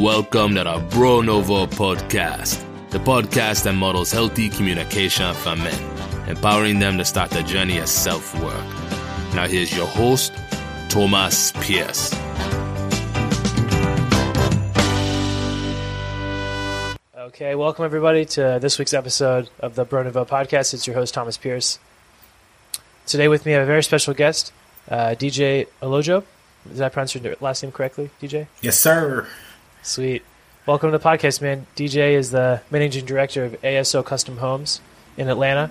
welcome to the Bro Nouveau podcast, the podcast that models healthy communication for men, empowering them to start the journey of self work. Now, here's your host, Thomas Pierce. Okay, welcome everybody to this week's episode of the Bro Nouveau podcast. It's your host, Thomas Pierce. Today with me, I have a very special guest, uh, DJ Olojo. Did I pronounce your last name correctly, DJ? Yes, sir. Sweet. Welcome to the podcast, man. DJ is the managing director of ASO Custom Homes in Atlanta.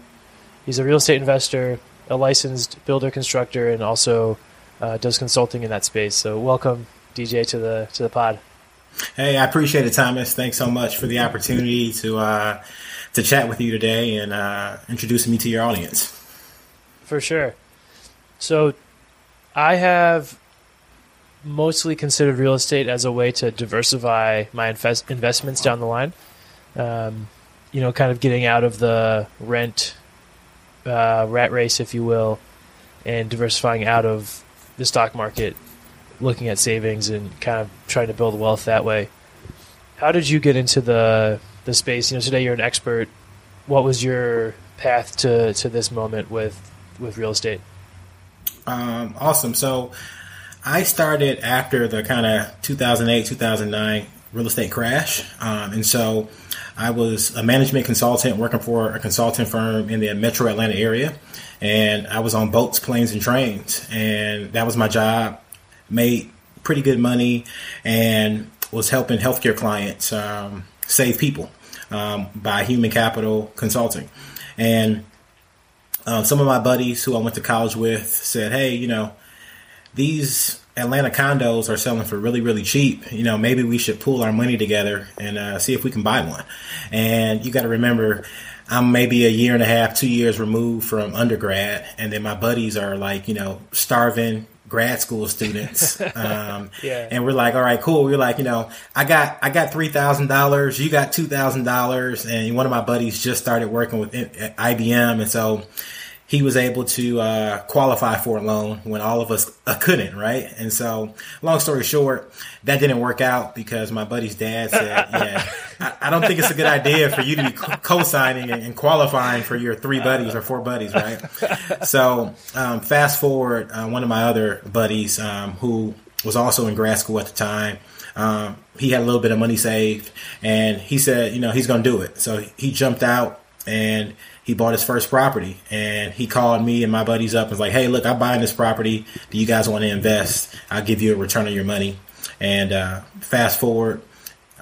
He's a real estate investor, a licensed builder constructor, and also uh, does consulting in that space. So, welcome, DJ, to the to the pod. Hey, I appreciate it, Thomas. Thanks so much for the opportunity to uh, to chat with you today and uh, introducing me to your audience. For sure. So, I have mostly considered real estate as a way to diversify my invest- investments down the line. Um, you know, kind of getting out of the rent uh, rat race, if you will, and diversifying out of the stock market, looking at savings and kind of trying to build wealth that way. How did you get into the the space? You know, today you're an expert. What was your path to, to this moment with with real estate? Um, awesome. So I started after the kind of 2008, 2009 real estate crash. Um, and so I was a management consultant working for a consulting firm in the metro Atlanta area. And I was on boats, planes, and trains. And that was my job. Made pretty good money and was helping healthcare clients um, save people um, by human capital consulting. And uh, some of my buddies who I went to college with said, hey, you know, these Atlanta condos are selling for really, really cheap. You know, maybe we should pool our money together and uh, see if we can buy one. And you got to remember, I'm maybe a year and a half, two years removed from undergrad, and then my buddies are like, you know, starving grad school students. Um, Yeah. And we're like, all right, cool. We're like, you know, I got I got three thousand dollars, you got two thousand dollars, and one of my buddies just started working with IBM, and so he was able to uh, qualify for a loan when all of us uh, couldn't, right? And so, long story short, that didn't work out because my buddy's dad said, "Yeah, I, I don't think it's a good idea for you to be co-signing and, qualifying for your three buddies or four buddies, right?" So, um, fast forward, uh, one of my other buddies um, who was also in grad school at the time. Um, he had a little bit of money saved, and he said, "You know, he's going to do it." So he jumped out and he bought his first property and he called me and my buddies up and was like, Hey, look, I'm buying this property. Do you guys want to invest? I'll give you a return on your money. And, uh, fast forward,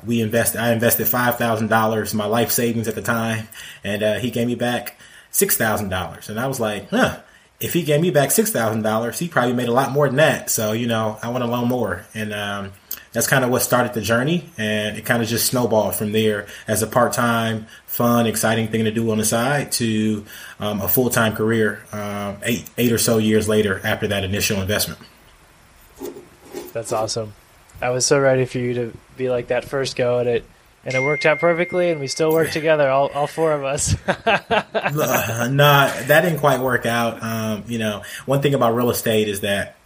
we invested, I invested $5,000, my life savings at the time. And, uh, he gave me back $6,000. And I was like, huh, if he gave me back $6,000, he probably made a lot more than that. So, you know, I want to loan more. And, um, that's kind of what started the journey and it kind of just snowballed from there as a part-time fun exciting thing to do on the side to um, a full-time career um, eight eight or so years later after that initial investment That's awesome. I was so ready for you to be like that first go at it, and it worked out perfectly, and we still work together, all, all four of us. uh, nah that didn't quite work out um, you know one thing about real estate is that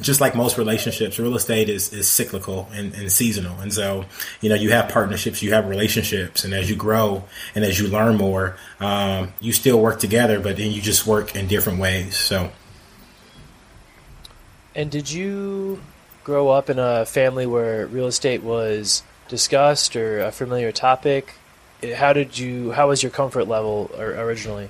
just like most relationships, real estate is, is cyclical and, and, seasonal. And so, you know, you have partnerships, you have relationships, and as you grow and as you learn more, um, you still work together, but then you just work in different ways. So, and did you grow up in a family where real estate was discussed or a familiar topic? How did you? How was your comfort level originally?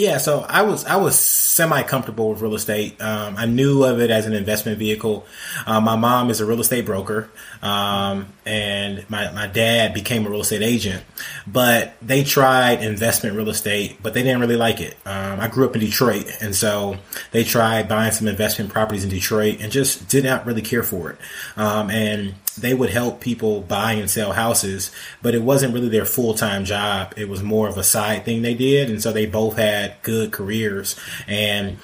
Yeah, so I was I was semi comfortable with real estate. Um, I knew of it as an investment vehicle. Uh, my mom is a real estate broker, um, and my my dad became a real estate agent. But they tried investment real estate, but they didn't really like it. Um, I grew up in Detroit, and so they tried buying some investment properties in Detroit, and just did not really care for it. Um, and they would help people buy and sell houses, but it wasn't really their full time job. It was more of a side thing they did. And so they both had good careers. And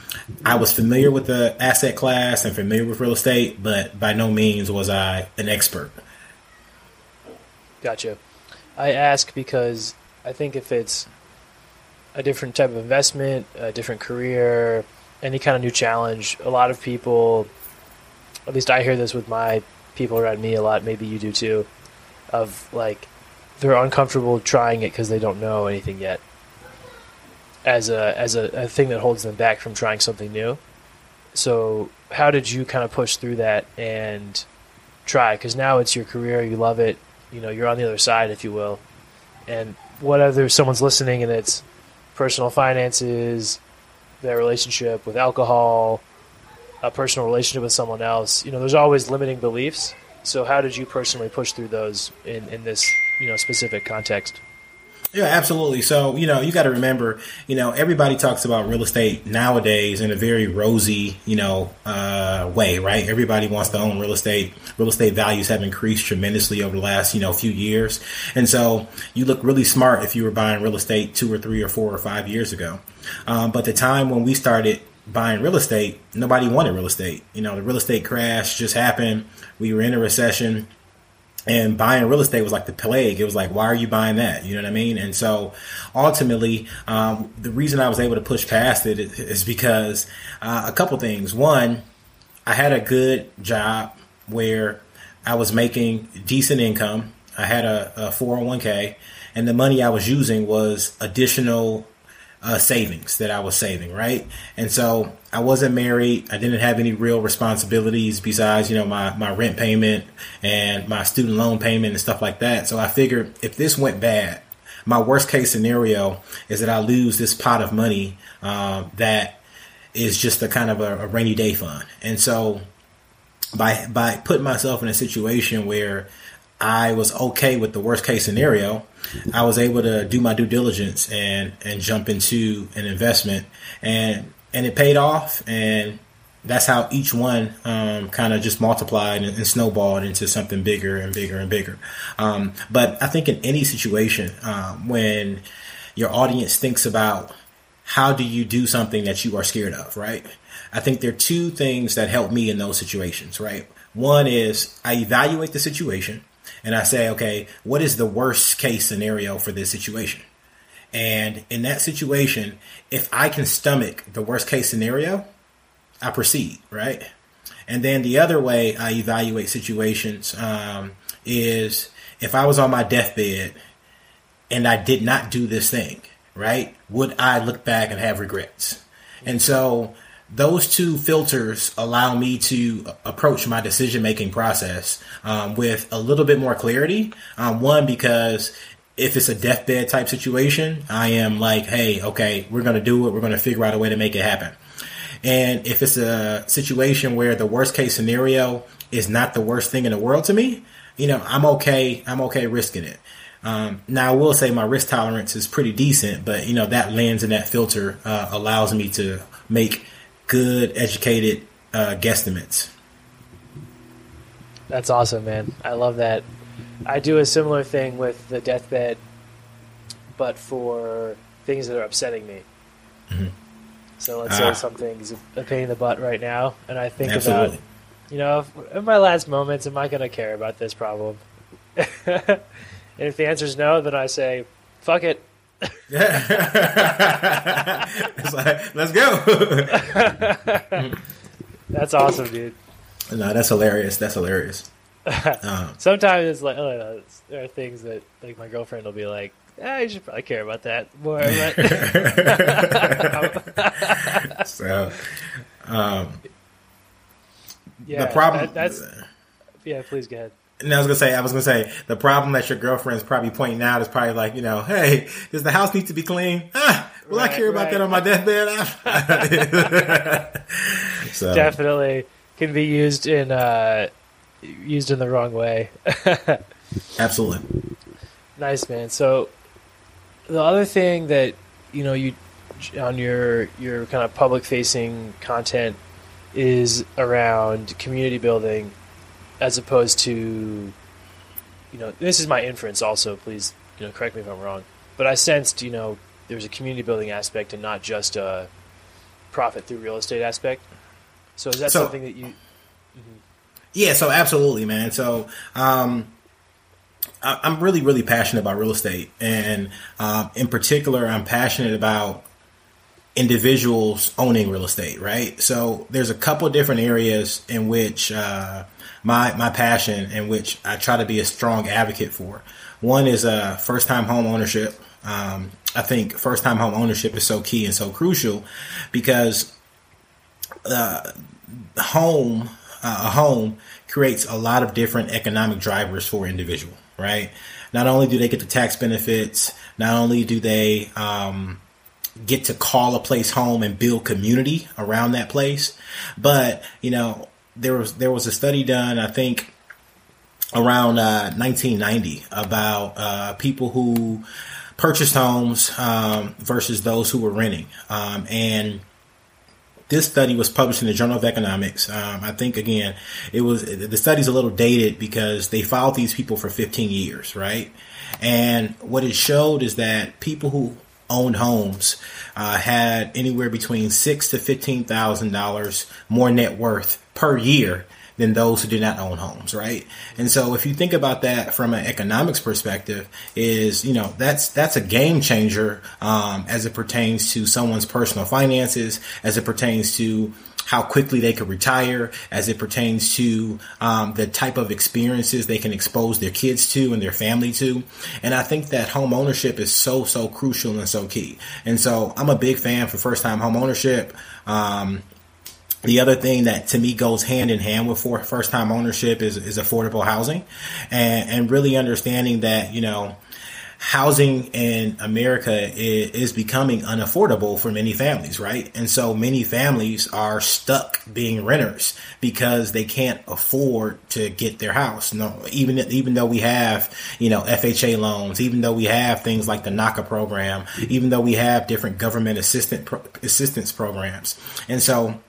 I was familiar with the asset class and familiar with real estate, but by no means was I an expert. Gotcha. I ask because I think if it's a different type of investment, a different career, any kind of new challenge, a lot of people, at least I hear this with my people around me a lot. Maybe you do too. Of like, they're uncomfortable trying it because they don't know anything yet. As a as a, a thing that holds them back from trying something new. So, how did you kind of push through that and try? Because now it's your career, you love it. You know, you're on the other side, if you will. And whatever someone's listening and it's personal finances, their relationship with alcohol, a personal relationship with someone else, you know, there's always limiting beliefs. So how did you personally push through those in, in this, you know, specific context? Yeah, absolutely. So, you know, you got to remember, you know, everybody talks about real estate nowadays in a very rosy, you know, uh, way, right? Everybody wants to own real estate. Real estate values have increased tremendously over the last, you know, few years. And so you look really smart if you were buying real estate two or three or four or five years ago. Um, but the time when we started buying real estate, nobody wanted real estate. You know, the real estate crash just happened. We were in a recession and buying real estate was like the plague. It was like, why are you buying that? You know what I mean? And so ultimately, um, the reason I was able to push past it is because uh, a couple things. One, I had a good job where I was making decent income. I had a, a 401k, and the money I was using was additional uh, savings that I was saving, right? And so I wasn't married. I didn't have any real responsibilities besides, you know, my, my rent payment and my student loan payment and stuff like that. So I figured if this went bad, my worst case scenario is that I lose this pot of money um, that is just a kind of a, a rainy day fund. And so by by putting myself in a situation where I was okay with the worst case scenario, I was able to do my due diligence and and jump into an investment and and it paid off and that's how each one um, kind of just multiplied and, and, snowballed into something bigger and bigger and bigger. Um, but I think in any situation, um, when your audience thinks about how do you do something that you are scared of, right? I think there are two things that help me in those situations, right? One is I evaluate the situation and I say, okay, what is the worst case scenario for this situation? And in that situation, if I can stomach the worst case scenario, I proceed, right? And then the other way I evaluate situations um, is if I was on my deathbed and I did not do this thing, right? Would I look back and have regrets? And so those two filters allow me to approach my decision making process um, with a little bit more clarity. Um, one, because if it's a deathbed type situation, I am like, hey, okay, we're going to do it. We're going to figure out a way to make it happen. And if it's a situation where the worst case scenario is not the worst thing in the world to me, you know, I'm okay. I'm okay risking it. Um, now, I will say my risk tolerance is pretty decent, but you know that lens and that filter uh, allows me to make good, educated uh, guesstimates. That's awesome, man. I love that. I do a similar thing with the deathbed, but for things that are upsetting me. Mm-hmm. So let's ah. say something's a pain in the butt right now, and I think Absolutely. about, you know, in my last moments, am I going to care about this problem? and if the answer is no, then I say, fuck it. it's like, let's go. that's awesome, dude. No, that's hilarious. That's hilarious. Um, Sometimes it's like, oh, there are things that like my girlfriend will be like, "Yeah, you should probably care about that more." so, um, yeah, the problem that, that's yeah. Please go ahead. And I was gonna say, I was gonna say, the problem that your girlfriend's probably pointing out is probably like, you know, hey, does the house need to be clean? Ah, will right, I care about that on my deathbed? so. Definitely can be used in uh, used in the wrong way. Absolutely. Nice man. So the other thing that you know you on your your kind of public facing content is around community building as opposed to you know this is my inference also please you know correct me if i'm wrong but i sensed you know there's a community building aspect and not just a profit through real estate aspect so is that so, something that you mm-hmm. yeah so absolutely man so um I, i'm really really passionate about real estate and um, in particular i'm passionate about individuals owning real estate, right? So there's a couple different areas in which uh, my my passion, in which I try to be a strong advocate for. One is uh, first time home ownership. Um, I think first time home ownership is so key and so crucial because uh, home uh, a home creates a lot of different economic drivers for individual, right? Not only do they get the tax benefits, not only do they um, get to call a place home and build community around that place, but you know there was there was a study done, I think around uh, 1990 about uh, people who purchased homes um, versus those who were renting, um, and this study was published in the Journal of Economics. Um, I think again, it was the study's a little dated because they followed these people for 15 years, right? And what it showed is that people who owned homes uh, had anywhere between six to fifteen thousand dollars more net worth per year than those who did not own homes, right? And so if you think about that from an economics perspective, is you know that's that's a game changer um, as it pertains to someone's personal finances, as it pertains to how quickly they could retire, as it pertains to um, the type of experiences they can expose their kids to and their family to. And I think that home ownership is so so crucial and so key. And so I'm a big fan for first time home ownership. Um, the other thing that to me goes hand in hand with first time ownership is, is affordable housing and, and really understanding that, you know, housing in America is, is, becoming unaffordable for many families, right? And so many families are stuck being renters because they can't afford to get their house. No, even even though we have you know FHA loans, even though we have things like the NACA program, even though we have different government assistant pro- assistance programs, and so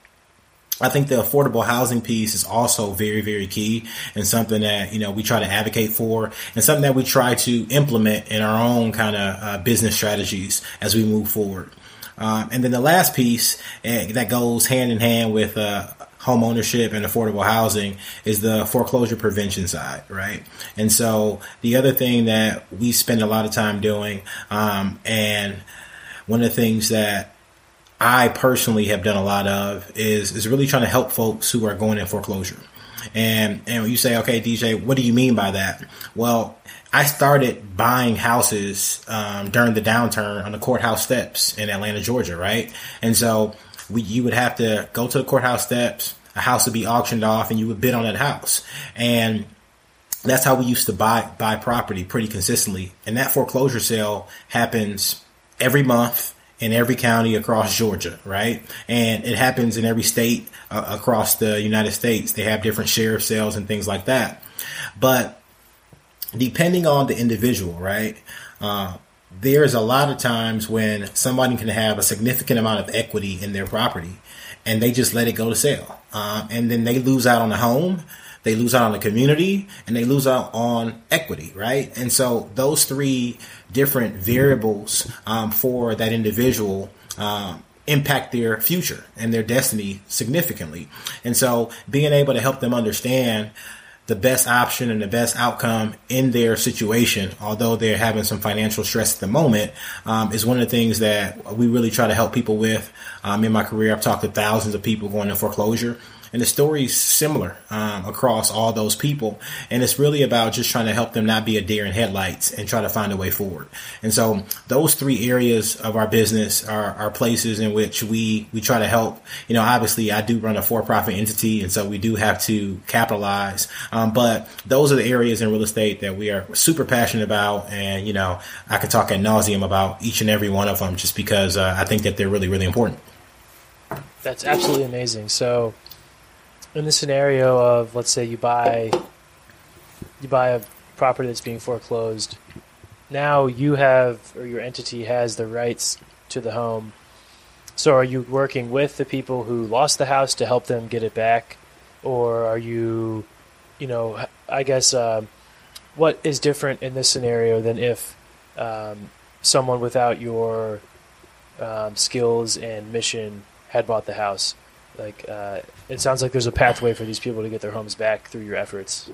I think the affordable housing piece is also very, very key and something that, you know, we try to advocate for and something that we try to implement in our own kind of uh, business strategies as we move forward. Um, and then the last piece uh, that goes hand in hand with uh, home ownership and affordable housing is the foreclosure prevention side, right? And so the other thing that we spend a lot of time doing, um, and one of the things that I personally have done a lot of is is really trying to help folks who are going in foreclosure. And and you say, okay, DJ, what do you mean by that? Well, I started buying houses um, during the downturn on the courthouse steps in Atlanta, Georgia, right? And so we, you would have to go to the courthouse steps. A house would be auctioned off, and you would bid on that house. And that's how we used to buy buy property pretty consistently. And that foreclosure sale happens every month in every county across Georgia, right? And it happens in every state uh, across the United States. They have different sheriff sales and things like that. But depending on the individual, right? Uh, there's a lot of times when somebody can have a significant amount of equity in their property and they just let it go to sale. Um, and then they lose out on the home they lose out on the community and they lose out on equity, right? And so those three different variables um, for that individual um, impact their future and their destiny significantly. And so being able to help them understand the best option and the best outcome in their situation, although they're having some financial stress at the moment, um, is one of the things that we really try to help people with. Um, in my career, I've talked to thousands of people going into foreclosure and the story is similar um, across all those people. And it's really about just trying to help them not be a deer in headlights and try to find a way forward. And so those three areas of our business are, are places in which we, we try to help. You know, obviously I do run a for-profit entity, and so we do have to capitalize. Um, but those are the areas in real estate that we are super passionate about. And, you know, I could talk ad nauseum about each and every one of them just because uh, I think that they're really, really important. That's absolutely amazing. So, in the scenario of let's say you buy you buy a property that's being foreclosed. Now you have or your entity has the rights to the home. So are you working with the people who lost the house to help them get it back? Or are you you know i guess uh, what is different in this scenario than if um, someone without your um, skills and mission had bought the house? Like uh, it sounds like there's a pathway for these people to get their homes back through your efforts.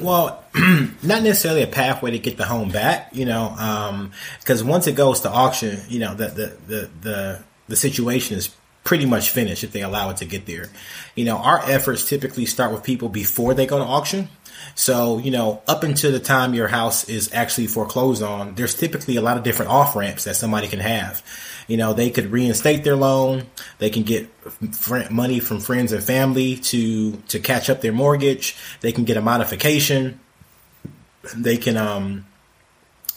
Well, not necessarily a pathway to get the home back, you know, because um, once it goes to auction, you know, the the the, the the situation is pretty much finished if they allow it to get there. You know, our efforts typically start with people before they go to auction. So, you know, up until the time your house is actually foreclosed on, there's typically a lot of different off ramps that somebody can have. You know, they could reinstate their loan. They can get money from friends and family to, to catch up their mortgage. They can get a modification. They can, um,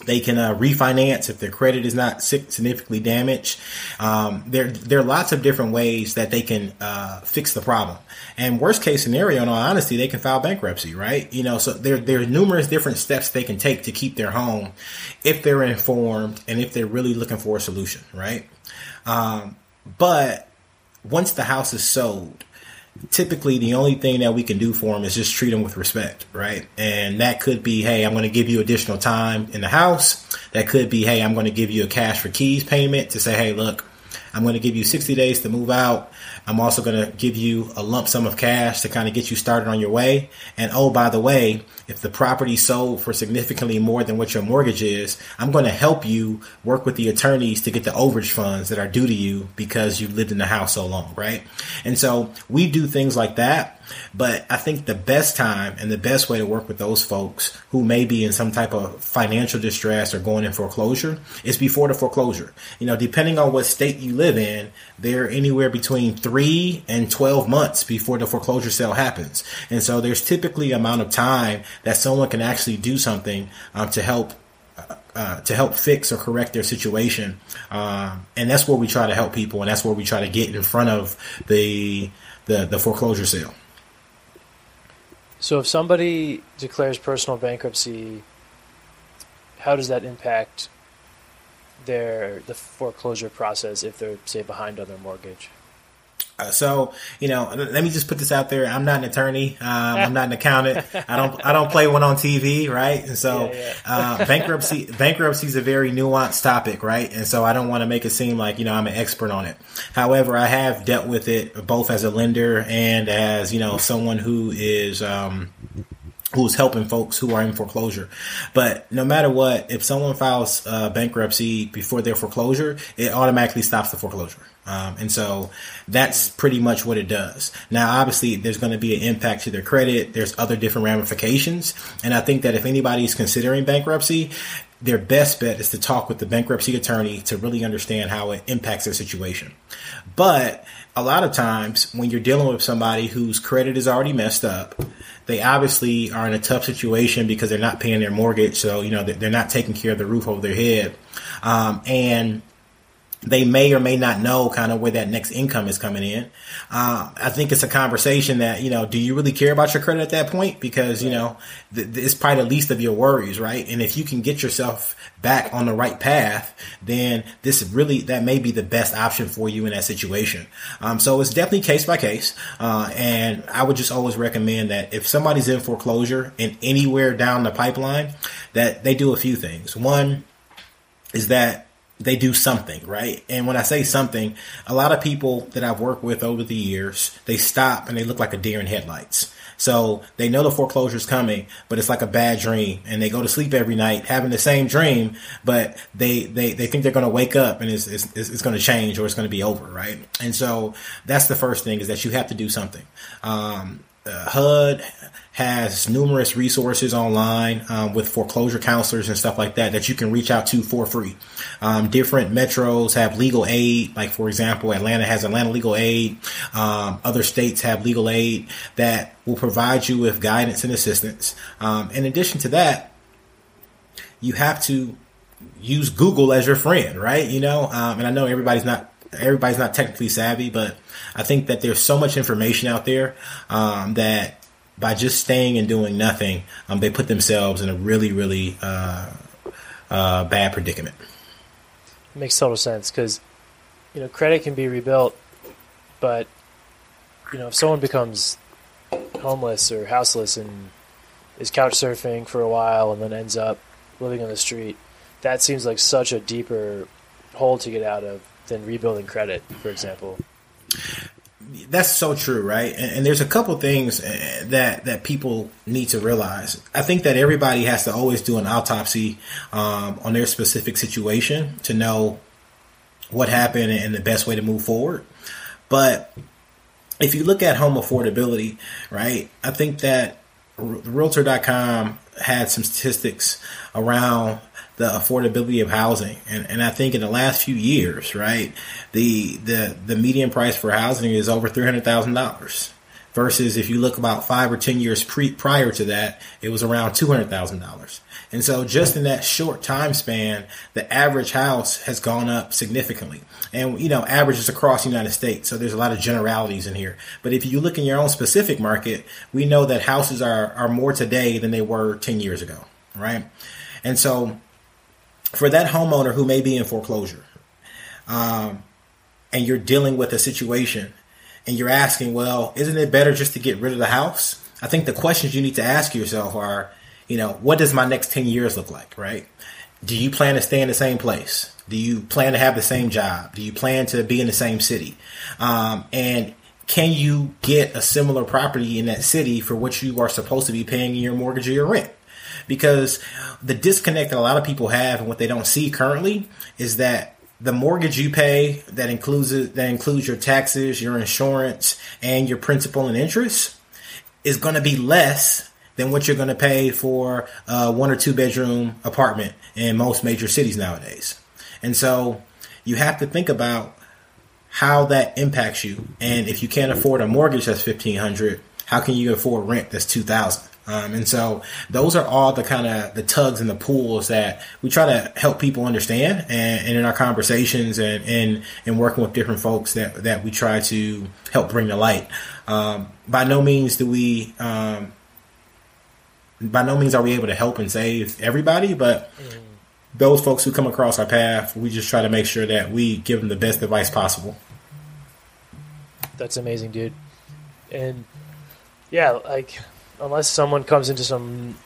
they can uh, refinance if their credit is not significantly damaged. Um, there, there are lots of different ways that they can uh, fix the problem. And worst case scenario, in all honesty, they can file bankruptcy, right? You know, so there, there are numerous different steps they can take to keep their home if they're informed and if they're really looking for a solution, right? Um, but once the house is sold, typically the only thing that we can do for them is just treat them with respect, right? And that could be, hey, I'm going to give you additional time in the house. That could be, hey, I'm going to give you a cash for keys payment to say, hey, look, I'm going to give you 60 days to move out. I'm also going to give you a lump sum of cash to kind of get you started on your way. And oh, by the way, if the property sold for significantly more than what your mortgage is, I'm going to help you work with the attorneys to get the overage funds that are due to you because you've lived in the house so long, right? And so we do things like that. But I think the best time and the best way to work with those folks who may be in some type of financial distress or going in foreclosure is before the foreclosure. You know, depending on what state you live in, they're anywhere between three and 12 months before the foreclosure sale happens. And so there's typically amount of time that someone can actually do something um, to help uh, uh, to help fix or correct their situation, um, and that's where we try to help people, and that's where we try to get in front of the the, the foreclosure sale. So, if somebody declares personal bankruptcy, how does that impact their the foreclosure process if they're say behind on their mortgage? Uh, so you know, let me just put this out there. I'm not an attorney. Um, I'm not an accountant. I don't. I don't play one on TV, right? And so, yeah, yeah. uh, bankruptcy bankruptcy is a very nuanced topic, right? And so, I don't want to make it seem like you know I'm an expert on it. However, I have dealt with it both as a lender and as you know someone who is. Um, who's helping folks who are in foreclosure. But no matter what, if someone files uh, bankruptcy before their foreclosure, it automatically stops the foreclosure. Um, and so that's pretty much what it does. Now, obviously, there's going to be an impact to their credit. There's other different ramifications. And I think that if anybody's considering bankruptcy, their best bet is to talk with the bankruptcy attorney to really understand how it impacts their situation. But a lot of times when you're dealing with somebody whose credit is already messed up, they obviously are in a tough situation because they're not paying their mortgage. So, you know, they're not taking care of the roof over their head. Um, and they may or may not know kind of where that next income is coming in. Uh, I think it's a conversation that, you know, do you really care about your credit at that point? Because, you know, th- it's probably the least of your worries, right? And if you can get yourself back on the right path, then this really, that may be the best option for you in that situation. Um, so it's definitely case by case. Uh, and I would just always recommend that if somebody's in foreclosure and anywhere down the pipeline, that they do a few things. One is that they do something, right? And when I say something, a lot of people that I've worked with over the years, they stop and they look like a deer in headlights. So they know the foreclosure is coming, but it's like a bad dream and they go to sleep every night having the same dream, but they, they, they think they're going to wake up and it's, it's, it's going to change or it's going to be over, right? And so that's the first thing is that you have to do something. Um, uh, HUD has numerous resources online um, with foreclosure counselors and stuff like that that you can reach out to for free. Um, different metros have legal aid, like for example, Atlanta has Atlanta Legal Aid. Um, other states have legal aid that will provide you with guidance and assistance. Um, in addition to that, you have to use Google as your friend, right? You know, um, and I know everybody's not everybody's not technically savvy, but I think that there's so much information out there um, that by just staying and doing nothing, um, they put themselves in a really, really uh, uh, bad predicament. makes total sense because you know credit can be rebuilt, but you know if someone becomes homeless or houseless and is couch surfing for a while and then ends up living on the street, that seems like such a deeper hole to get out of than rebuilding credit, for example that's so true, right? And, and, there's a couple things uh, that that people need to realize. I think that everybody has to always do an autopsy um, on their specific situation to know what happened and the best way to move forward. But if you look at home affordability, right, I think that Realtor.com had some statistics around the affordability of housing. And, and I think in the last few years, right, the, the, the median price for housing is over $300,000 versus if you look about five or 10 years pre, prior to that, it was around $200,000. And so just in that short time span, the average house has gone up significantly. And, you know, averages across the United States. So there's a lot of generalities in here. But if you look in your own specific market, we know that houses are, are more today than they were 10 years ago. Right. And so for that homeowner who may be in foreclosure, um, and you're dealing with a situation and you're asking, well, isn't it better just to get rid of the house? I think the questions you need to ask yourself are, you know, what does my next 10 years look like, right? Do you plan to stay in the same place? Do you plan to have the same job? Do you plan to be in the same city? Um, and can you get a similar property in that city for which you are supposed to be paying your mortgage or your rent? Because the disconnect that a lot of people have and what they don't see currently is that the mortgage you pay that includes that includes your taxes, your insurance, and your principal and interest is going to be less than what you're going to pay for a one or two bedroom apartment in most major cities nowadays. And so you have to think about how that impacts you. And if you can't afford a mortgage that's 1500, how can you afford rent that's 2000? Um, and so those are all the kind of the tugs and the pulls that we try to help people understand and, and in our conversations and, and, and working with different folks that, that we try to help bring to light. Um, by no means do we, um, by no means are we able to help and save everybody, but mm. those folks who come across our path, we just try to make sure that we give them the best advice possible. That's amazing, dude. And yeah, like unless someone comes into some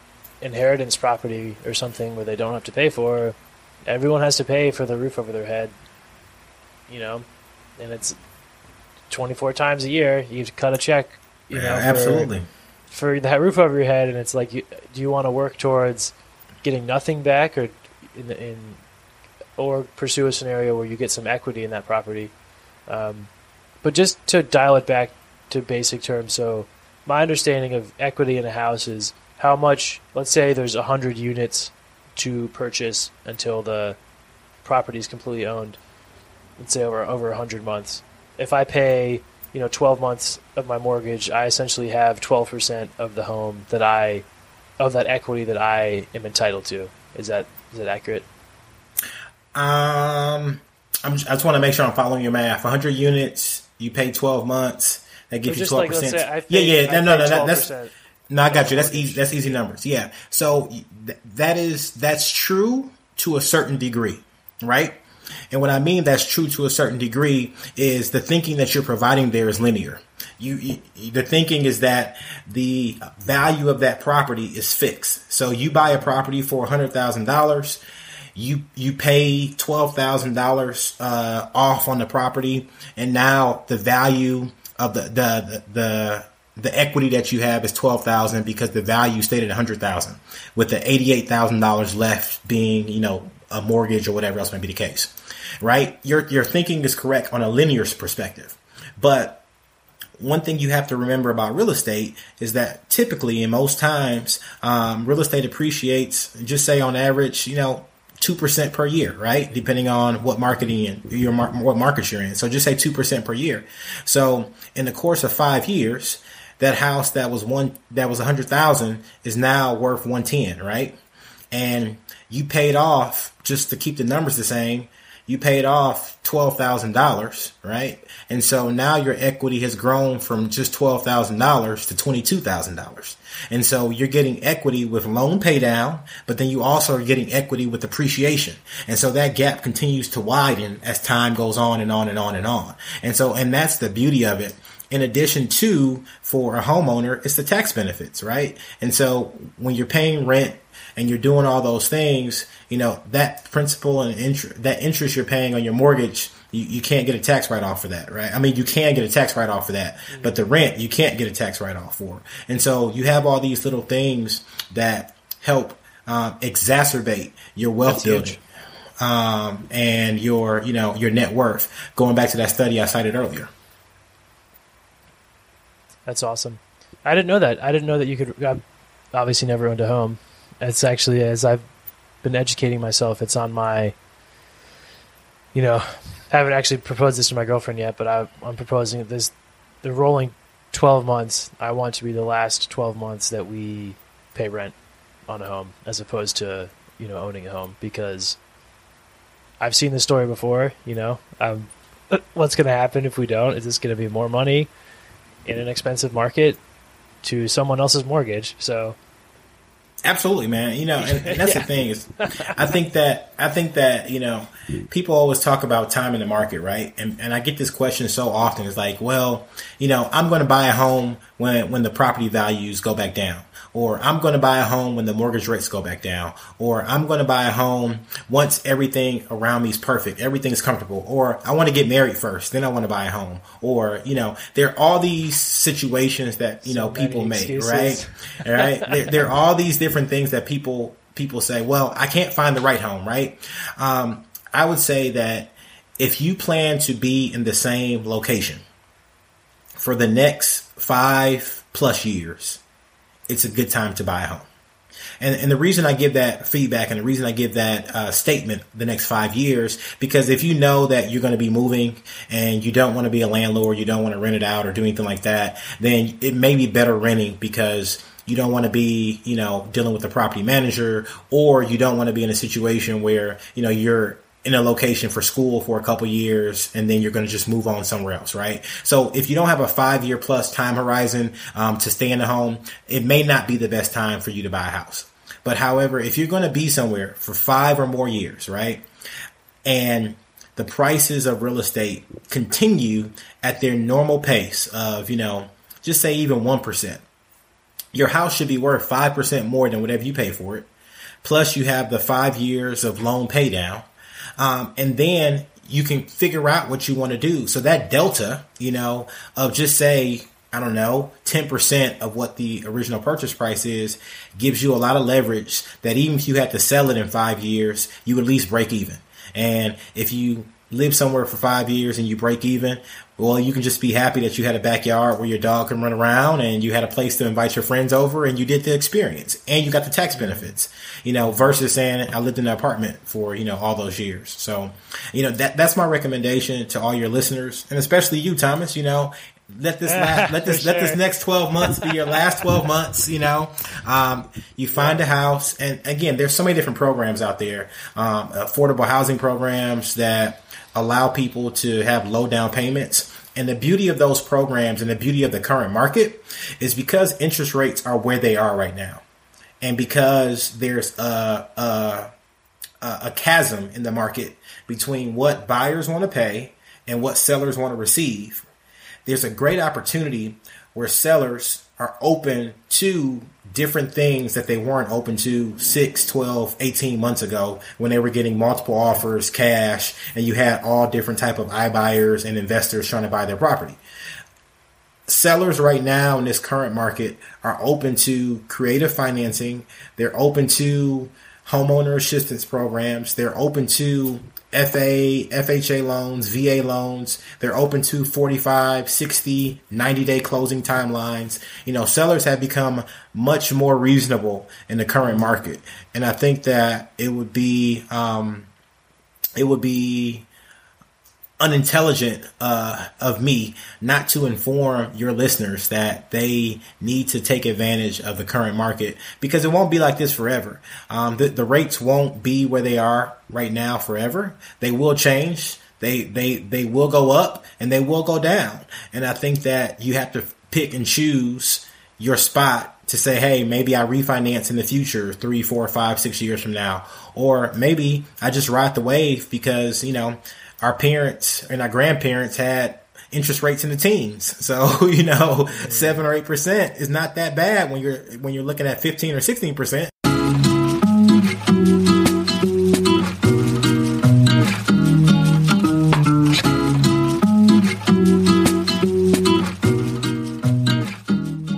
inheritance property or something where they don't have to pay for, everyone has to pay for the roof over their head. You know, and it's 24 times a year. You have to cut a check. You know, yeah, absolutely. For, for, that roof over your head, and it's like, you, do you want to work towards getting nothing back, or in, in or pursue a scenario where you get some equity in that property? Um, but just to dial it back to basic terms, so my understanding of equity in a house is how much. Let's say there's hundred units to purchase until the property is completely owned. Let's say over over hundred months. If I pay, you know, twelve months of my mortgage, I essentially have twelve percent of the home that I, of that equity that I am entitled to. Is that is that accurate? Um, I'm, i just want to make sure I'm following your math. 100 units, you pay 12 months. That gives you twelve like, percent. Yeah, yeah. No, no, no. That's no. I got you. That's easy. That's easy numbers. Yeah. So th- that is that's true to a certain degree, right? And what I mean that's true to a certain degree is the thinking that you're providing there is linear. You, you, the thinking is that the value of that property is fixed. So you buy a property for hundred thousand dollars. You you pay twelve thousand uh, dollars off on the property, and now the value of the the the the equity that you have is twelve thousand because the value stayed at a hundred thousand, with the eighty eight thousand dollars left being you know a mortgage or whatever else may be the case, right? Your your thinking is correct on a linear perspective, but one thing you have to remember about real estate is that typically, in most times, um, real estate appreciates just say on average, you know, two percent per year, right? Depending on what marketing your what market you're in. So just say two percent per year. So in the course of five years, that house that was one that was a hundred thousand is now worth one ten, right? And you paid off just to keep the numbers the same you paid off $12,000, right? And so now your equity has grown from just $12,000 to $22,000. And so you're getting equity with loan pay down, but then you also are getting equity with appreciation. And so that gap continues to widen as time goes on and on and on and on. And so, and that's the beauty of it in addition to for a homeowner, it's the tax benefits, right? And so when you're paying rent and you're doing all those things, you know, that principal and interest, that interest you're paying on your mortgage, you, you can't get a tax write off for that, right? I mean, you can get a tax write off for that, mm-hmm. but the rent you can't get a tax write off for. And so you have all these little things that help um, exacerbate your wealth building. um, and your you know your net worth. Going back to that study I cited earlier. That's awesome. I didn't know that. I didn't know that you could. I've obviously never owned a home. It's actually as I've been educating myself. It's on my. You know, I haven't actually proposed this to my girlfriend yet, but I, I'm proposing this. The rolling twelve months. I want to be the last twelve months that we pay rent on a home, as opposed to you know owning a home, because I've seen this story before. You know, um, what's going to happen if we don't? Is this going to be more money in an expensive market to someone else's mortgage? So Absolutely, man. You know, and, and that's yeah. the thing is, I think that I think that you know, people always talk about time in the market, right? And and I get this question so often. It's like, well, you know, I'm going to buy a home when when the property values go back down or I'm going to buy a home when the mortgage rates go back down, or I'm going to buy a home once everything around me is perfect, everything's comfortable, or I want to get married first, then I want to buy a home, or you know, there are all these situations that you so know people make, right? All right, there, there are all these different things that people people say. Well, I can't find the right home, right? Um, I would say that if you plan to be in the same location for the next five plus years, it's a good time to buy a home. And, and the reason I give that feedback and the reason I give that uh, statement the next five years, because if you know that you're going to be moving and you don't want to be a landlord, you don't want to rent it out or do anything like that, then it may be better renting because you don't want to be, you know, dealing with the property manager or you don't want to be in a situation where, you know, you're in a location for school for a couple years and then you're going to just move on somewhere else, right? So if you don't have a five year plus time horizon um, to stay in the home, it may not be the best time for you to buy a house. But however, if you're going to be somewhere for five or more years, right? And the prices of real estate continue at their normal pace of, you know, just say even 1%. Your house should be worth 5% more than whatever you pay for it. Plus you have the five years of loan paydown um, and then you can figure out what you want to do. So that delta, you know, of just say, I don't know, 10% of what the original purchase price is gives you a lot of leverage that even if you had to sell it in five years, you at least break even. And if you live somewhere for five years and you break even, well, you can just be happy that you had a backyard where your dog can run around and you had a place to invite your friends over and you did the experience and you got the tax benefits, you know, versus saying I lived in an apartment for, you know, all those years. So, you know, that, that's my recommendation to all your listeners and especially you, Thomas, you know, let this last, let this, sure. let this next 12 months be your last 12 months, you know, um, you find a house and again, there's so many different programs out there, um, affordable housing programs that, allow people to have low down payments. And the beauty of those programs and the beauty of the current market is because interest rates are where they are right now. And because there's a, a, a chasm in the market between what buyers want to pay and what sellers want to receive, there's a great opportunity where sellers are open to different things that they weren't open to 6, 12, 18 months ago when they were getting multiple offers, cash, and you had all different type of iBuyers and investors trying to buy their property. Sellers right now in this current market are open to creative financing. They're open to homeowner assistance programs. They're open to FA, FHA loans, VA loans. They're open to 45, 60, 90 day closing timelines. You know, sellers have become much more reasonable in the current market. And I think that it would be, um, it would be unintelligent uh, of me not to inform your listeners that they need to take advantage of the current market because it won't be like this forever. Um, the, the rates won't be where they are right now forever. They will change. They they they will go up and they will go down. And I think that you have to pick and choose your spot to say, hey, maybe I refinance in the future, three, four, five, six years from now, or maybe I just ride the wave because you know our parents and our grandparents had interest rates in the teens. So, you know, seven or eight percent is not that bad when you're when you're looking at fifteen or sixteen percent.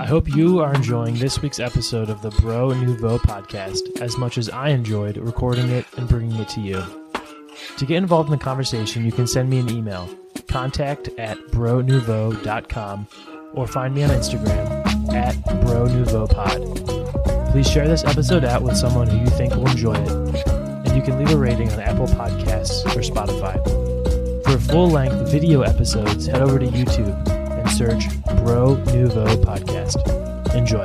I hope you are enjoying this week's episode of the Bro Nouveau podcast as much as I enjoyed recording it and bringing it to you. To get involved in the conversation, you can send me an email, contact at bronouveau.com, or find me on Instagram at bronouveaupod. Please share this episode out with someone who you think will enjoy it, and you can leave a rating on Apple Podcasts or Spotify. For full-length video episodes, head over to YouTube and search Bro Nouveau Podcast. Enjoy.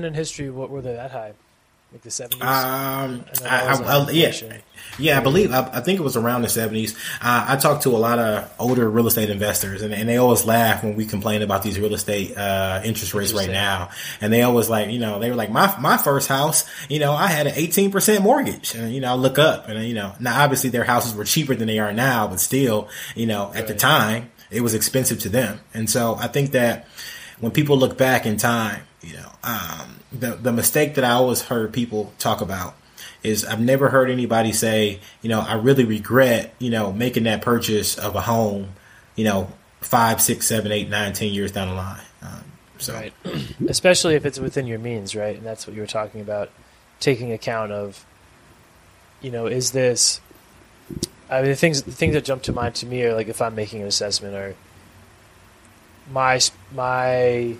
When in history, what were they that high? Like the seventies? Um, I, I, I, yeah, yeah, I believe I, I think it was around the seventies. Uh, I talked to a lot of older real estate investors, and, and they always laugh when we complain about these real estate uh, interest rates right now. And they always like, you know, they were like, my my first house, you know, I had an eighteen percent mortgage, and you know, I look up, and you know, now obviously their houses were cheaper than they are now, but still, you know, at the time, it was expensive to them, and so I think that when people look back in time, you know, um, the the mistake that I always heard people talk about is I've never heard anybody say, you know, I really regret, you know, making that purchase of a home, you know, five, six, seven, eight, nine, ten years down the line. Um, so Right. Especially if it's within your means, right? And that's what you were talking about, taking account of, you know, is this? I mean, the things the things that jump to mind to me are like if I'm making an assessment or my my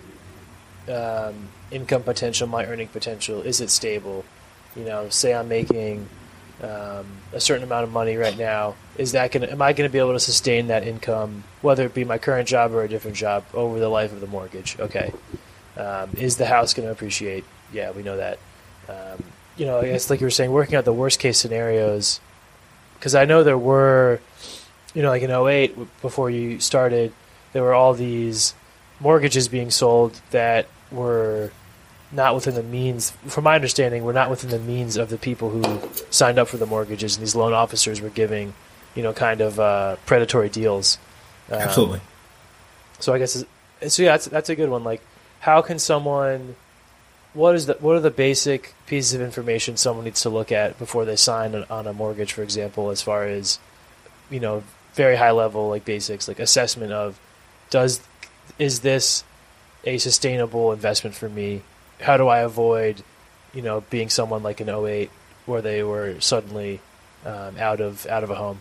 um, income potential, my earning potential, is it stable? You know, say I'm making um, a certain amount of money right now. Is that gonna? Am I going to be able to sustain that income, whether it be my current job or a different job, over the life of the mortgage? Okay. Um, is the house going to appreciate? Yeah, we know that. Um, you know, I guess like you were saying, working out the worst case scenarios, because I know there were, you know, like in 08, before you started, there were all these mortgages being sold that were not within the means, from my understanding, were not within the means of the people who signed up for the mortgages, and these loan officers were giving, you know, kind of uh, predatory deals. Um, absolutely. so I guess so. Yeah, that's that's a good one. Like, how can someone? What is the what are the basic pieces of information someone needs to look at before they sign on, on a mortgage, for example, as far as you know, very high level like basics, like assessment of does is this a sustainable investment for me? How do I avoid, you know, being someone like an 08 where they were suddenly um, out of out of a home?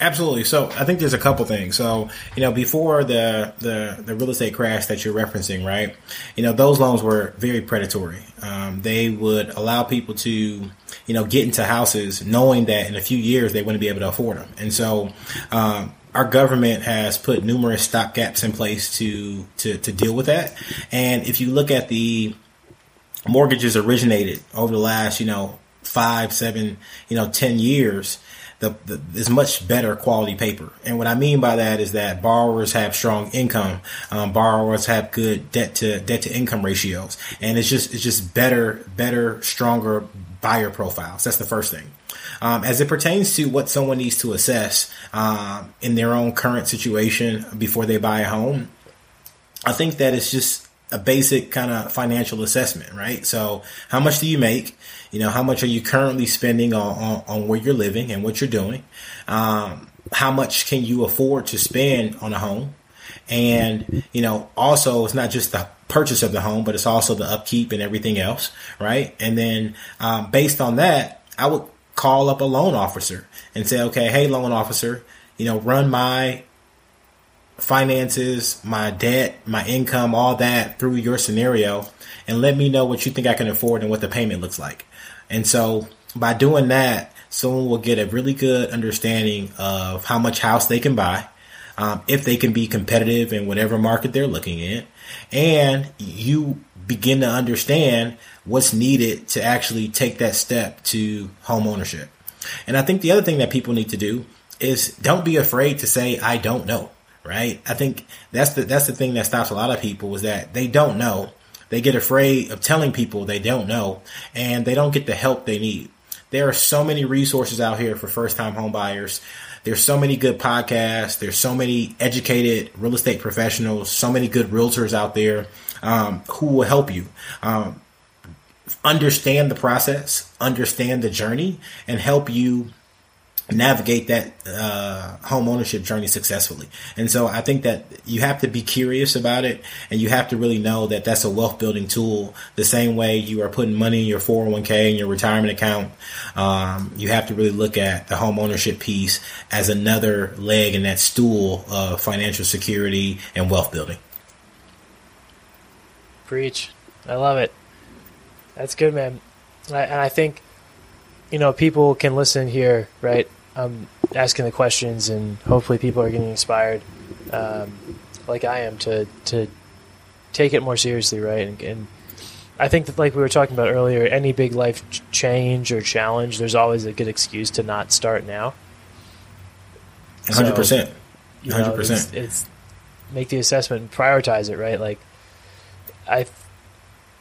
Absolutely. So I think there's a couple things. So you know, before the the the real estate crash that you're referencing, right? You know, those loans were very predatory. Um, they would allow people to you know get into houses knowing that in a few years they wouldn't be able to afford them, and so. Um, our government has put numerous stop gaps in place to, to to deal with that. And if you look at the mortgages originated over the last, you know, five, seven, you know, ten years, the, the is much better quality paper. And what I mean by that is that borrowers have strong income, um, borrowers have good debt to debt to income ratios, and it's just it's just better, better, stronger buyer profiles. That's the first thing. Um, as it pertains to what someone needs to assess um, in their own current situation before they buy a home, I think that it's just a basic kind of financial assessment, right? So, how much do you make? You know, how much are you currently spending on, on, on where you're living and what you're doing? Um, how much can you afford to spend on a home? And, you know, also it's not just the purchase of the home, but it's also the upkeep and everything else, right? And then, um, based on that, I would call up a loan officer and say, okay, hey, loan officer, you know, run my finances, my debt, my income, all that through your scenario and let me know what you think I can afford and what the payment looks like. And so by doing that, someone will get a really good understanding of how much house they can buy, um, if they can be competitive in whatever market they're looking at, and you begin to understand what's needed to actually take that step to home ownership. And I think the other thing that people need to do is don't be afraid to say I don't know, right? I think that's the that's the thing that stops a lot of people is that they don't know. They get afraid of telling people they don't know and they don't get the help they need. There are so many resources out here for first time home buyers. There's so many good podcasts. There's so many educated real estate professionals, so many good realtors out there um, who will help you. Um, understand the process, understand the journey, and help you navigate that uh, home ownership journey successfully. And so I think that you have to be curious about it and you have to really know that that's a wealth building tool the same way you are putting money in your 401k and your retirement account. Um, you have to really look at the home ownership piece as another leg in that stool of financial security and wealth building. Preach. I love it. That's good, man. And I, and I think, you know, people can listen here, right? I'm asking the questions, and hopefully, people are getting inspired, um, like I am, to to take it more seriously, right? And, and, I think that, like we were talking about earlier, any big life change or challenge, there's always a good excuse to not start now. Hundred percent. Hundred percent. It's make the assessment and prioritize it, right? Like, I.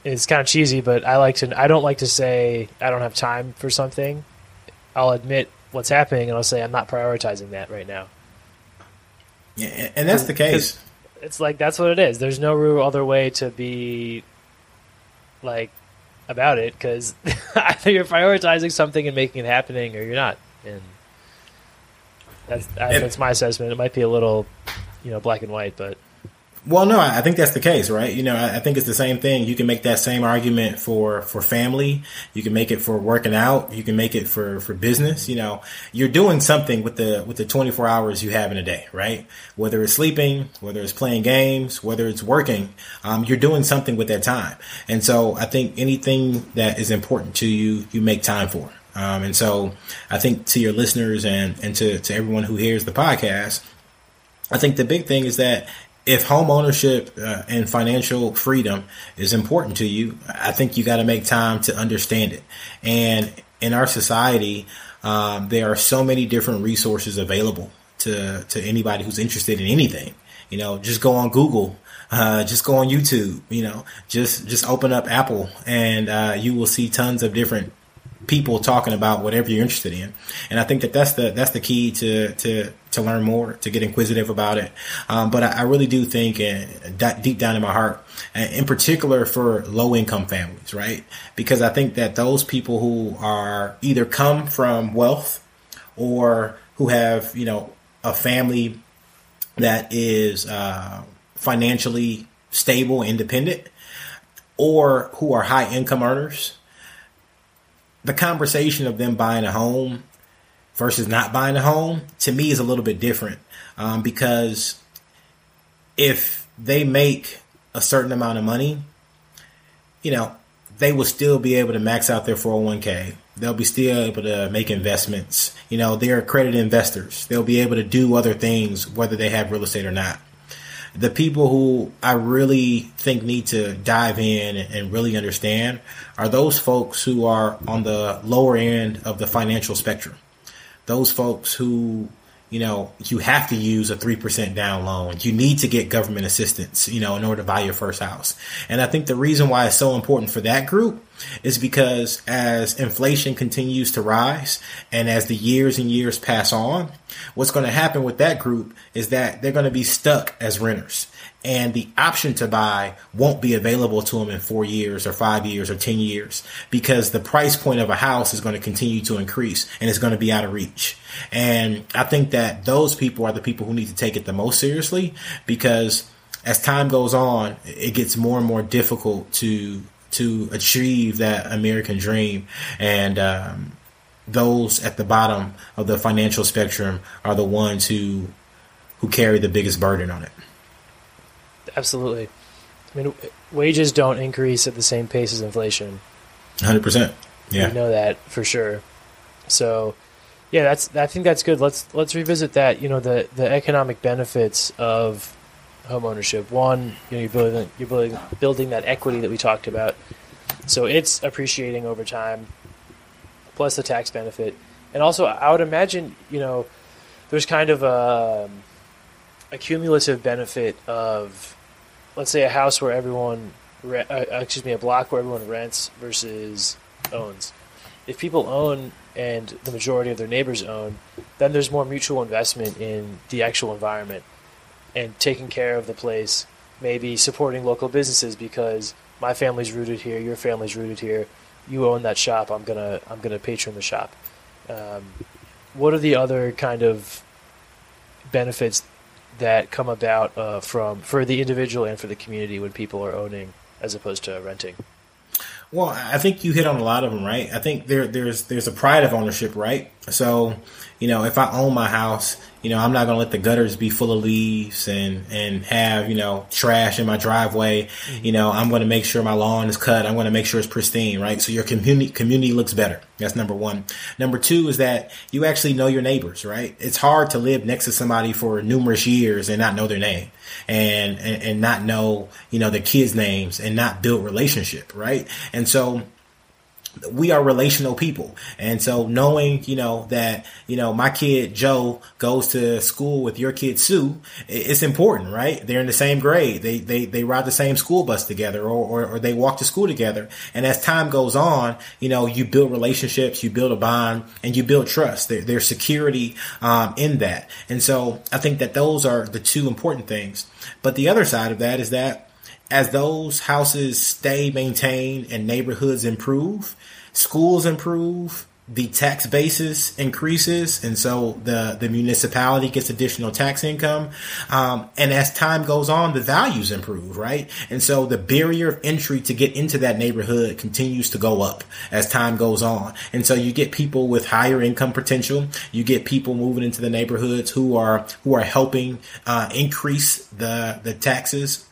It's kind of cheesy, but I like to. I don't like to say I don't have time for something. I'll admit what's happening, and I'll say I'm not prioritizing that right now. Yeah, and that's the case. It's like that's what it is. There's no real other way to be like about it because either you're prioritizing something and making it happening, or you're not. And that's that's my assessment. It might be a little, you know, black and white, but well, no, I think that's the case, right? You know, I think it's the same thing. You can make that same argument for, for family. You can make it for working out. You can make it for, for business. You know, you're doing something with the, with the 24 hours you have in a day, right? Whether it's sleeping, whether it's playing games, whether it's working, um, you're doing something with that time. And so I think anything that is important to you, you make time for. Um, and so I think to your listeners and, and to, to everyone who hears the podcast, I think the big thing is that if home ownership uh, and financial freedom is important to you, I think you got to make time to understand it. And in our society, um, there are so many different resources available to to anybody who's interested in anything. You know, just go on Google, uh, just go on YouTube. You know, just just open up Apple, and uh, you will see tons of different people talking about whatever you're interested in. And I think that that's the that's the key to to to learn more, to get inquisitive about it. Um, but I, I, really do think, and uh, deep down in my heart, in particular for low income families, right? Because I think that those people who are either come from wealth or who have you know a family that is uh, financially stable, independent, or who are high income earners the conversation of them buying a home versus not buying a home to me is a little bit different um, because if they make a certain amount of money, you know, they will still be able to max out their 401k. They'll be still able to make investments. You know, they're accredited investors. They'll be able to do other things whether they have real estate or not the people who I really think need to dive in and really understand are those folks who are on the lower end of the financial spectrum. Those folks who you know, you have to use a 3% down loan. You need to get government assistance, you know, in order to buy your first house. And I think the reason why it's so important for that group is because as inflation continues to rise and as the years and years pass on, what's going to happen with that group is that they're going to be stuck as renters and the option to buy won't be available to them in four years or five years or 10 years because the price point of a house is going to continue to increase and it's going to be out of reach. And I think that those people are the people who need to take it the most seriously because as time goes on, it gets more and more difficult to, to achieve that American dream. And, um, those at the bottom of the financial spectrum are the ones who, who carry the biggest burden on it. Absolutely. I mean, wages don't increase at the same pace as inflation. Hundred percent. Yeah, we know that for sure. So, yeah, that's. I think that's good. Let's let's revisit that. You know, the the economic benefits of home ownership. One, you know, you're building you're building building that equity that we talked about. So it's appreciating over time, plus the tax benefit, and also I would imagine you know, there's kind of a, a cumulative benefit of let's say a house where everyone, uh, uh, excuse me, a block where everyone rents versus owns. If people own and the majority of their neighbors own, then there's more mutual investment in the actual environment and taking care of the place. Maybe supporting local businesses because my family's rooted here, your family's rooted here. You own that shop. I'm gonna I'm gonna patron the shop. Um, what are the other kind of benefits that come about uh, from for the individual and for the community when people are owning as opposed to renting? Well, I think you hit on a lot of them, right? I think there there's there's a pride of ownership, right? So, you know, if I own my house, you know, I'm not to let the gutters be full of leaves and, and have, you know, trash in my driveway. Mm-hmm. You know, I'm to make sure my lawn is cut. I'm to make sure it's pristine, right? So your community, community looks better. That's number one. Number two is that you actually know your neighbors, right? It's hard to live next to somebody for numerous years and not know their name and, and, and not know, you know, the kids' names and not build relationship, right? And so, we are relational people. And so knowing, you know, that, you know, my kid Joe goes to school with your kid Sue, it's important, right? They're in the same grade. They, they, they ride the same school bus together or, or, or they walk to school together. And as time goes on, you know, you build relationships, you build a bond and you build trust. There, there's security, um, in that. And so I think that those are the two important things. But the other side of that is that as those houses stay maintained and neighborhoods improve, schools improve, the tax basis increases, and so the the municipality gets additional tax income. Um, and as time goes on, the values improve, right? And so the barrier of entry to get into that neighborhood continues to go up as time goes on. And so you get people with higher income potential. You get people moving into the neighborhoods who are who are helping uh, increase the the taxes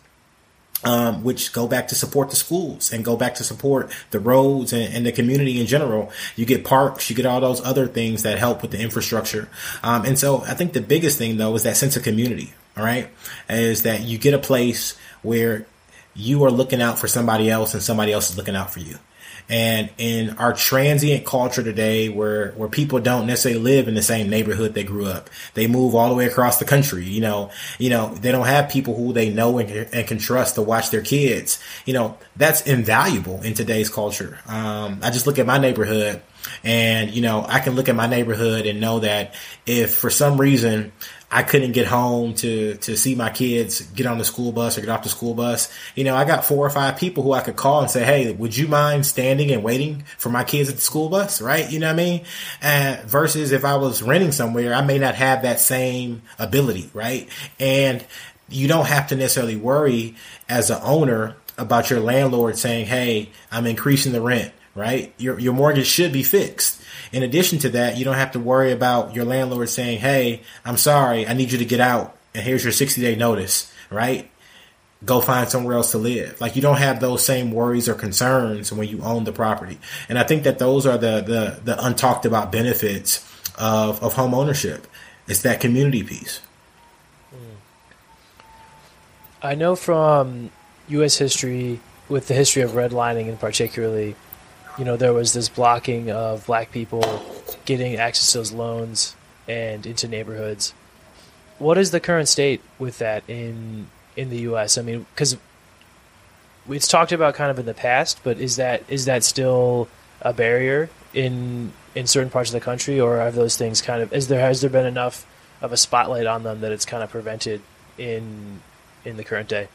um, which go back to support the schools and go back to support the roads and, and, the community in general. You get parks, you get all those other things that help with the infrastructure. Um, and so I think the biggest thing though is that sense of community. All right. Is that you get a place where you are looking out for somebody else and somebody else is looking out for you. And in our transient culture today, where where people don't necessarily live in the same neighborhood they grew up, they move all the way across the country. You know, you know they don't have people who they know and, and can trust to watch their kids. You know, that's invaluable in today's culture. Um, I just look at my neighborhood. And, you know, I can look at my neighborhood and know that if for some reason I couldn't get home to to see my kids get on the school bus or get off the school bus. You know, I got four or five people who I could call and say, "Hey, would you mind standing and waiting for my kids at the school bus?" Right? You know what I mean? Uh, versus if I was renting somewhere, I may not have that same ability, right? And you don't have to necessarily worry as an owner about your landlord saying, "Hey, I'm increasing the rent." Right? Your your mortgage should be fixed in addition to that, you don't have to worry about your landlord saying, Hey, I'm sorry, I need you to get out and here's your 60 day notice, right? Go find somewhere else to live. Like you don't have those same worries or concerns when you own the property. And I think that those are the, the, the untalked about benefits of, of home ownership. It's that community piece. I know from U.S. history, with the history of redlining in particularly, you know, there was this blocking of black people getting access to those loans and into neighborhoods. What is the current state with that in in the U.S.? I mean, because it's talked about kind of in the past, but is that is that still a barrier in in certain parts of the country, or have those things kind of is there has there been enough of a spotlight on them that it's kind of prevented in in the current day?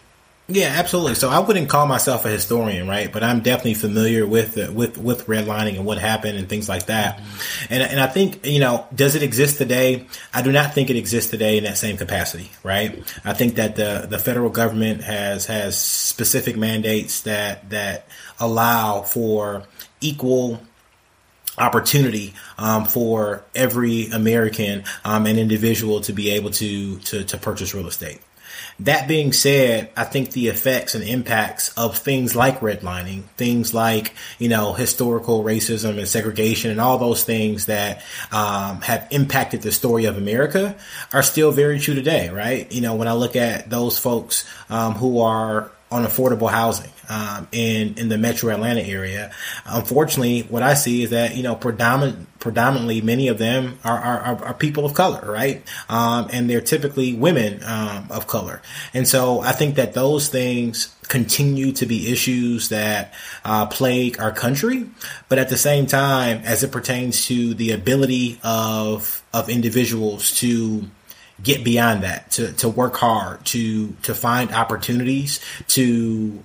Yeah, absolutely. So I wouldn't call myself a historian, right? But I'm definitely familiar with uh, with with redlining and what happened and things like that. Mm-hmm. And and I think you know, does it exist today? I do not think it exists today in that same capacity, right? I think that the the federal government has has specific mandates that that allow for equal opportunity um, for every American um, and individual to be able to, to to purchase real estate. That being said, I think the effects and impacts of things like redlining, things like, you know, historical racism and segregation and all those things that um, have impacted the story of America are still very true today, right? You know, when I look at those folks um, who are on affordable housing um, in in the Metro Atlanta area. Unfortunately, what I see is that you know predominant predominantly many of them are are, are people of color, right? Um, and they're typically women um, of color, and so I think that those things continue to be issues that uh, plague our country. But at the same time, as it pertains to the ability of of individuals to get beyond that, to, to work hard, to, to find opportunities to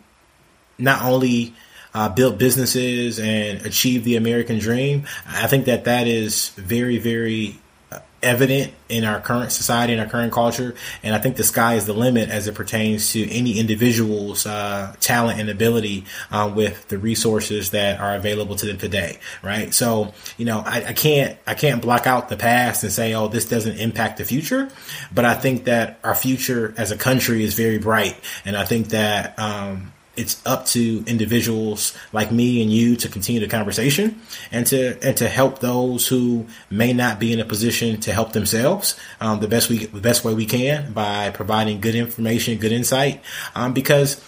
not only uh, build businesses and achieve the American dream. I think that that is very, very evident in our current society and our current culture. And I think the sky is the limit as it pertains to any individual's uh, talent and ability uh, with the resources that are available to them today. Right. So, you know, I, I, can't, I can't block out the past and say, oh, this doesn't impact the future. But I think that our future as a country is very bright. And I think that, um, it's up to individuals like me and you to continue the conversation and to and to help those who may not be in a position to help themselves um, the best we the best way we can by providing good information, good insight. Um, because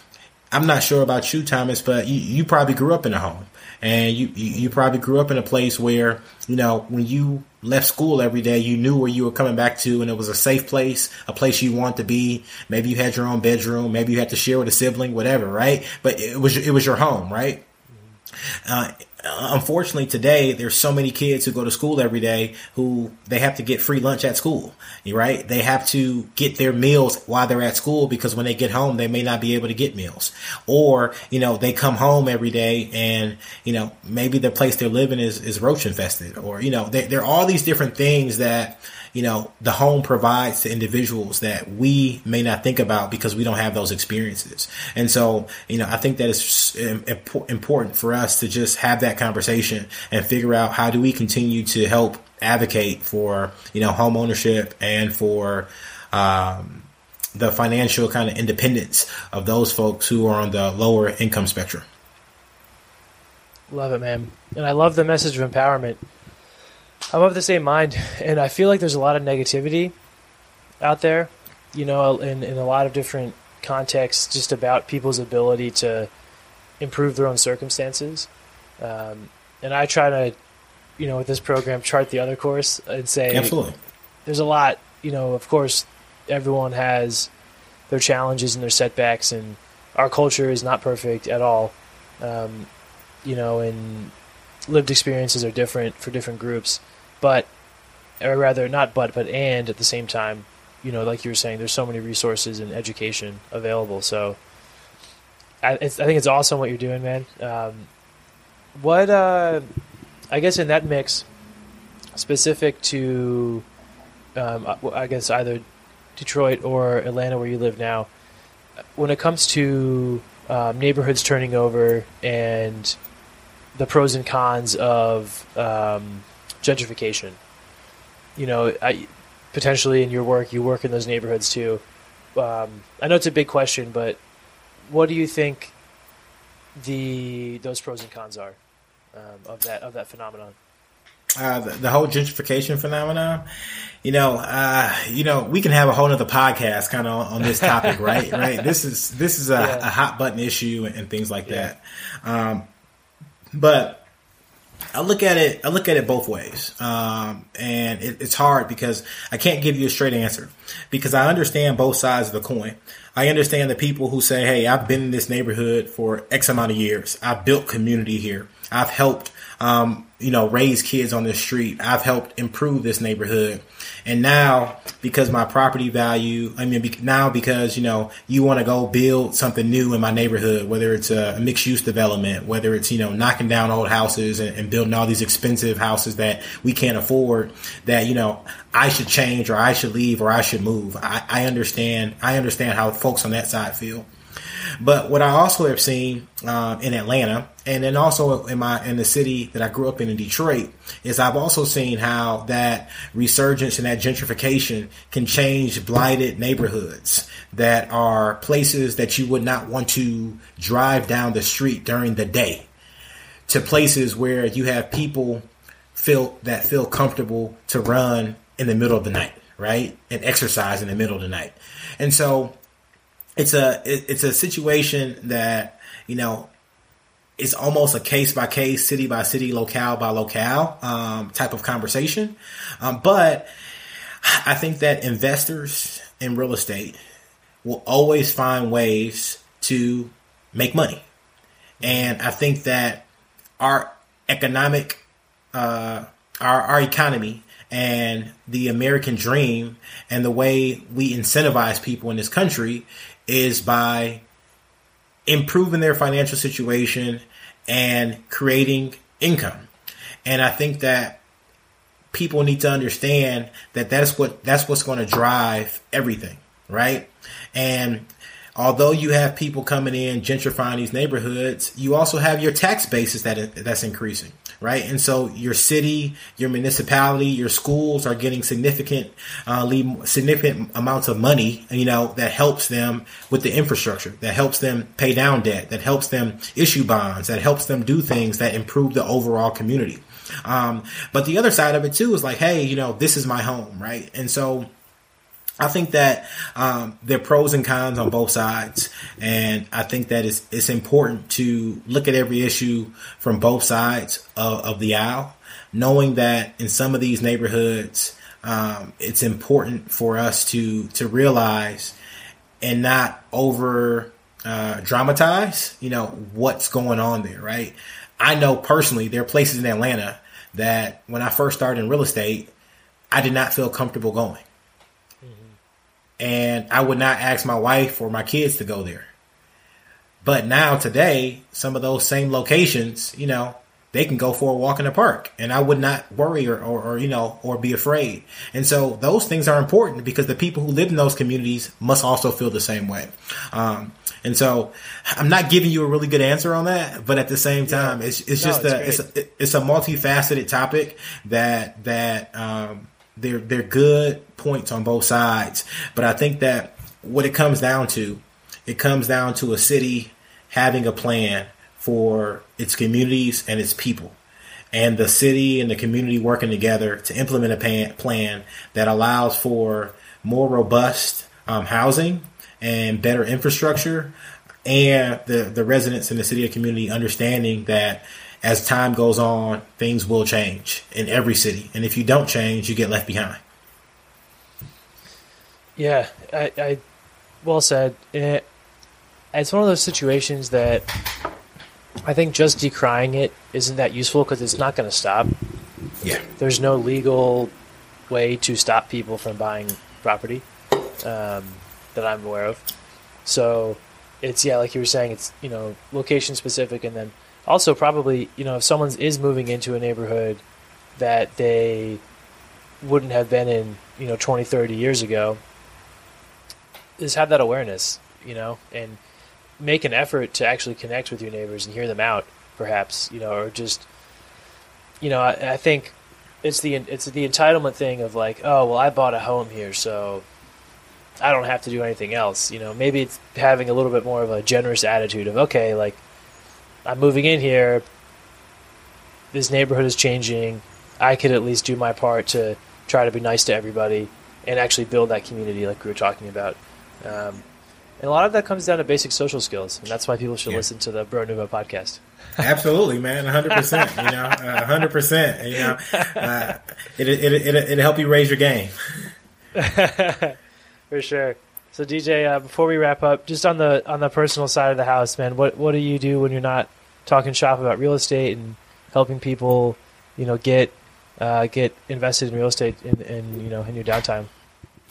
I'm not sure about you, Thomas, but you, you probably grew up in a home and you, you probably grew up in a place where you know when you left school every day you knew where you were coming back to and it was a safe place a place you want to be. Maybe you had your own bedroom maybe you had to share with a sibling whatever right? But it was it was your home right? Uh, unfortunately today there's so many kids who go to school every day who they have to get free lunch at school right? They have to get their meals while they're at school because when they get home they may not be able to get meals. Or you know they come home every day and you know maybe the place they're living is is roach infested or you know there, there are all these different things that you know, the home provides to individuals that we may not think about because we don't have those experiences. And so, you know, I think that it's important for us to just have that conversation and figure out how do we continue to help advocate for, you know, home ownership and for, um, the financial kind of independence of those folks who are on the lower income spectrum. Love it, man. And I love the message of empowerment I'm of the same mind, and I feel like there's a lot of negativity out there, you know, in, in a lot of different contexts, just about people's ability to improve their own circumstances. Um, and I try to, you know, with this program, chart the other course and say, absolutely, there's a lot, you know, of course, everyone has their challenges and their setbacks, and our culture is not perfect at all. Um, you know, and lived experiences are different for different groups but or rather not but but and at the same time you know like you were saying there's so many resources and education available. So i, I think it's awesome what you're doing man. Um, what uh, i guess in that mix specific to um, uh, i guess either detroit or atlanta where you live now when it comes to um, neighborhoods turning over and the pros and cons of um, gentrification. You know, I, potentially in your work, you work in those neighborhoods too. Um, I know it's a big question, but what do you think the those pros and cons are um, of that of that phenomenon? Uh, the, the, whole gentrification phenomenon, you know, uh, you know, we can have a whole other podcast kind of on, on, this topic, right? right. This is this is a, yeah. a, hot button issue and, and things like yeah. that. Um, but I look at it. I look at it both ways, um, and it, it's hard because I can't give you a straight answer because I understand both sides of the coin. I understand the people who say, "Hey, I've been in this neighborhood for X amount of years. I've built community here. I've helped, um, you know, raise kids on the street. I've helped improve this neighborhood." And now, because my property value, I mean, now because, you know, you want to go build something new in my neighborhood, whether it's a mixed use development, whether it's, you know, knocking down old houses and, and building all these expensive houses that we can't afford, that, you know, I should change or I should leave or I should move. I, I understand, I understand how folks on that side feel. But what I also have seen uh, in Atlanta, and then also in my in the city that I grew up in in Detroit, is I've also seen how that resurgence and that gentrification can change blighted neighborhoods that are places that you would not want to drive down the street during the day, to places where you have people feel that feel comfortable to run in the middle of the night, right, and exercise in the middle of the night, and so it's a it's a situation that you know it's almost a case by case, city by city, locale by locale um, type of conversation. Um, but I think that investors in real estate will always find ways to make money, and I think that our economic, uh, our our economy and the American dream and the way we incentivize people in this country is by improving their financial situation and creating income. And I think that people need to understand that that's what that's what's going to drive everything, right? And although you have people coming in gentrifying these neighborhoods, you also have your tax basis that that's increasing, right? And so your city, your municipality, your schools are getting significant, uh, significant amounts of money, you know, that helps them with the infrastructure, that helps them pay down debt, that helps them issue bonds, that helps them do things that improve the overall community. Um, but the other side of it too is like, hey, you know, this is my home, right? And so I think that um, there are pros and cons on both sides, and I think that it's it's important to look at every issue from both sides of, of the aisle, knowing that in some of these neighborhoods, um, it's important for us to to realize and not over uh, dramatize, you know, what's going on there, right? I know personally there are places in Atlanta that when I first started in real estate, I did not feel comfortable going and I would not ask my wife or my kids to go there. But now today, some of those same locations, you know, they can go for a walk in the park and I would not worry or, or, or, you know, or be afraid. And so those things are important because the people who live in those communities must also feel the same way. Um, and so I'm not giving you a really good answer on that, but at the same time, yeah. it's, it's no, just it's a, it's a, it's a multifaceted topic that, that, um, they're they're good points on both sides, but I think that what it comes down to, it comes down to a city having a plan for its communities and its people, and the city and the community working together to implement a plan that allows for more robust um, housing and better infrastructure, and the the residents in the city and community understanding that as time goes on, things will change in every city. And if you don't change, you get left behind. Yeah, I, I well said. It, it's one of those situations that I think just decrying it isn't that useful because it's not going to stop. Yeah. There's no legal way to stop people from buying property um, that I'm aware of. So it's, yeah, like you were saying, it's, you know, location specific and then also probably you know if someone is moving into a neighborhood that they wouldn't have been in you know 20 30 years ago is have that awareness you know and make an effort to actually connect with your neighbors and hear them out perhaps you know or just you know I, I think it's the it's the entitlement thing of like oh well I bought a home here so I don't have to do anything else you know. Maybe it's having a little bit more of a generous attitude of okay like I'm moving in here. This neighborhood is changing. I could at least do my part to try to be nice to everybody and actually build that community like we were talking about. Um, and a lot of that comes down to basic social skills, and that's why people should yeah. listen to the Bro Nouveau podcast. Absolutely, man, hundred percent. You know, hundred percent. You know, uh, it it it it help you raise your game. For sure. So DJ, uh, before we wrap up, just on the on the personal side of the house, man, what what do you do when you're not talking shop about real estate and helping people, you know, get uh, get invested in real estate in, in you know in your downtime?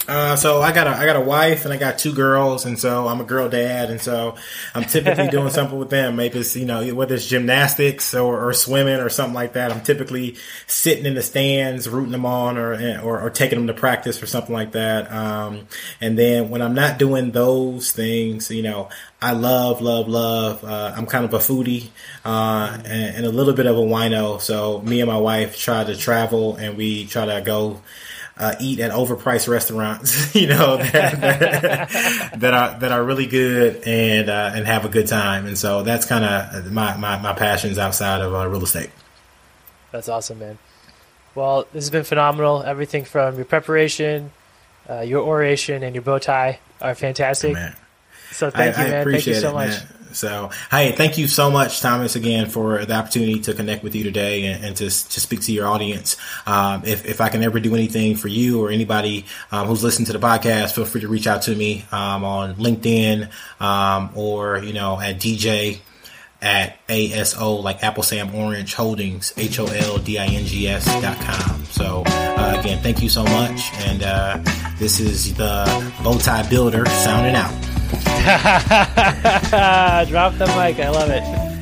Uh, so I got a I got a wife and I got two girls, and so I'm a girl dad, and so I'm typically doing something with them. Maybe it's you know whether it's gymnastics or, or swimming or something like that. I'm typically sitting in the stands, rooting them on, or or, or taking them to practice or something like that. Um, and then when I'm not doing those things, you know, I love love love. Uh, I'm kind of a foodie uh, and, and a little bit of a wino. So me and my wife try to travel, and we try to go uh, eat at overpriced restaurants, you know, that, that, that, are that are really good and uh, and have a good time. And so that's kind of my, my, my passions outside of uh, real estate. That's awesome, man. Well, this has been phenomenal. Everything from your preparation, uh, your oration, and your bow tie are fantastic. Man. So thank I, you, man. Thank you so it, much. Man. So, hey, thank you so much, Thomas, again for the opportunity to connect with you today and, and to, to speak to your audience. Um, if, if I can ever do anything for you or anybody um, who's listening to the podcast, feel free to reach out to me um, on LinkedIn um, or, you know, at DJ at ASO, like Apple Sam Orange Holdings, H O L D I N G S dot com. So, uh, again, thank you so much. And uh, this is the Bowtie Builder sounding out. Drop the mic. I love it.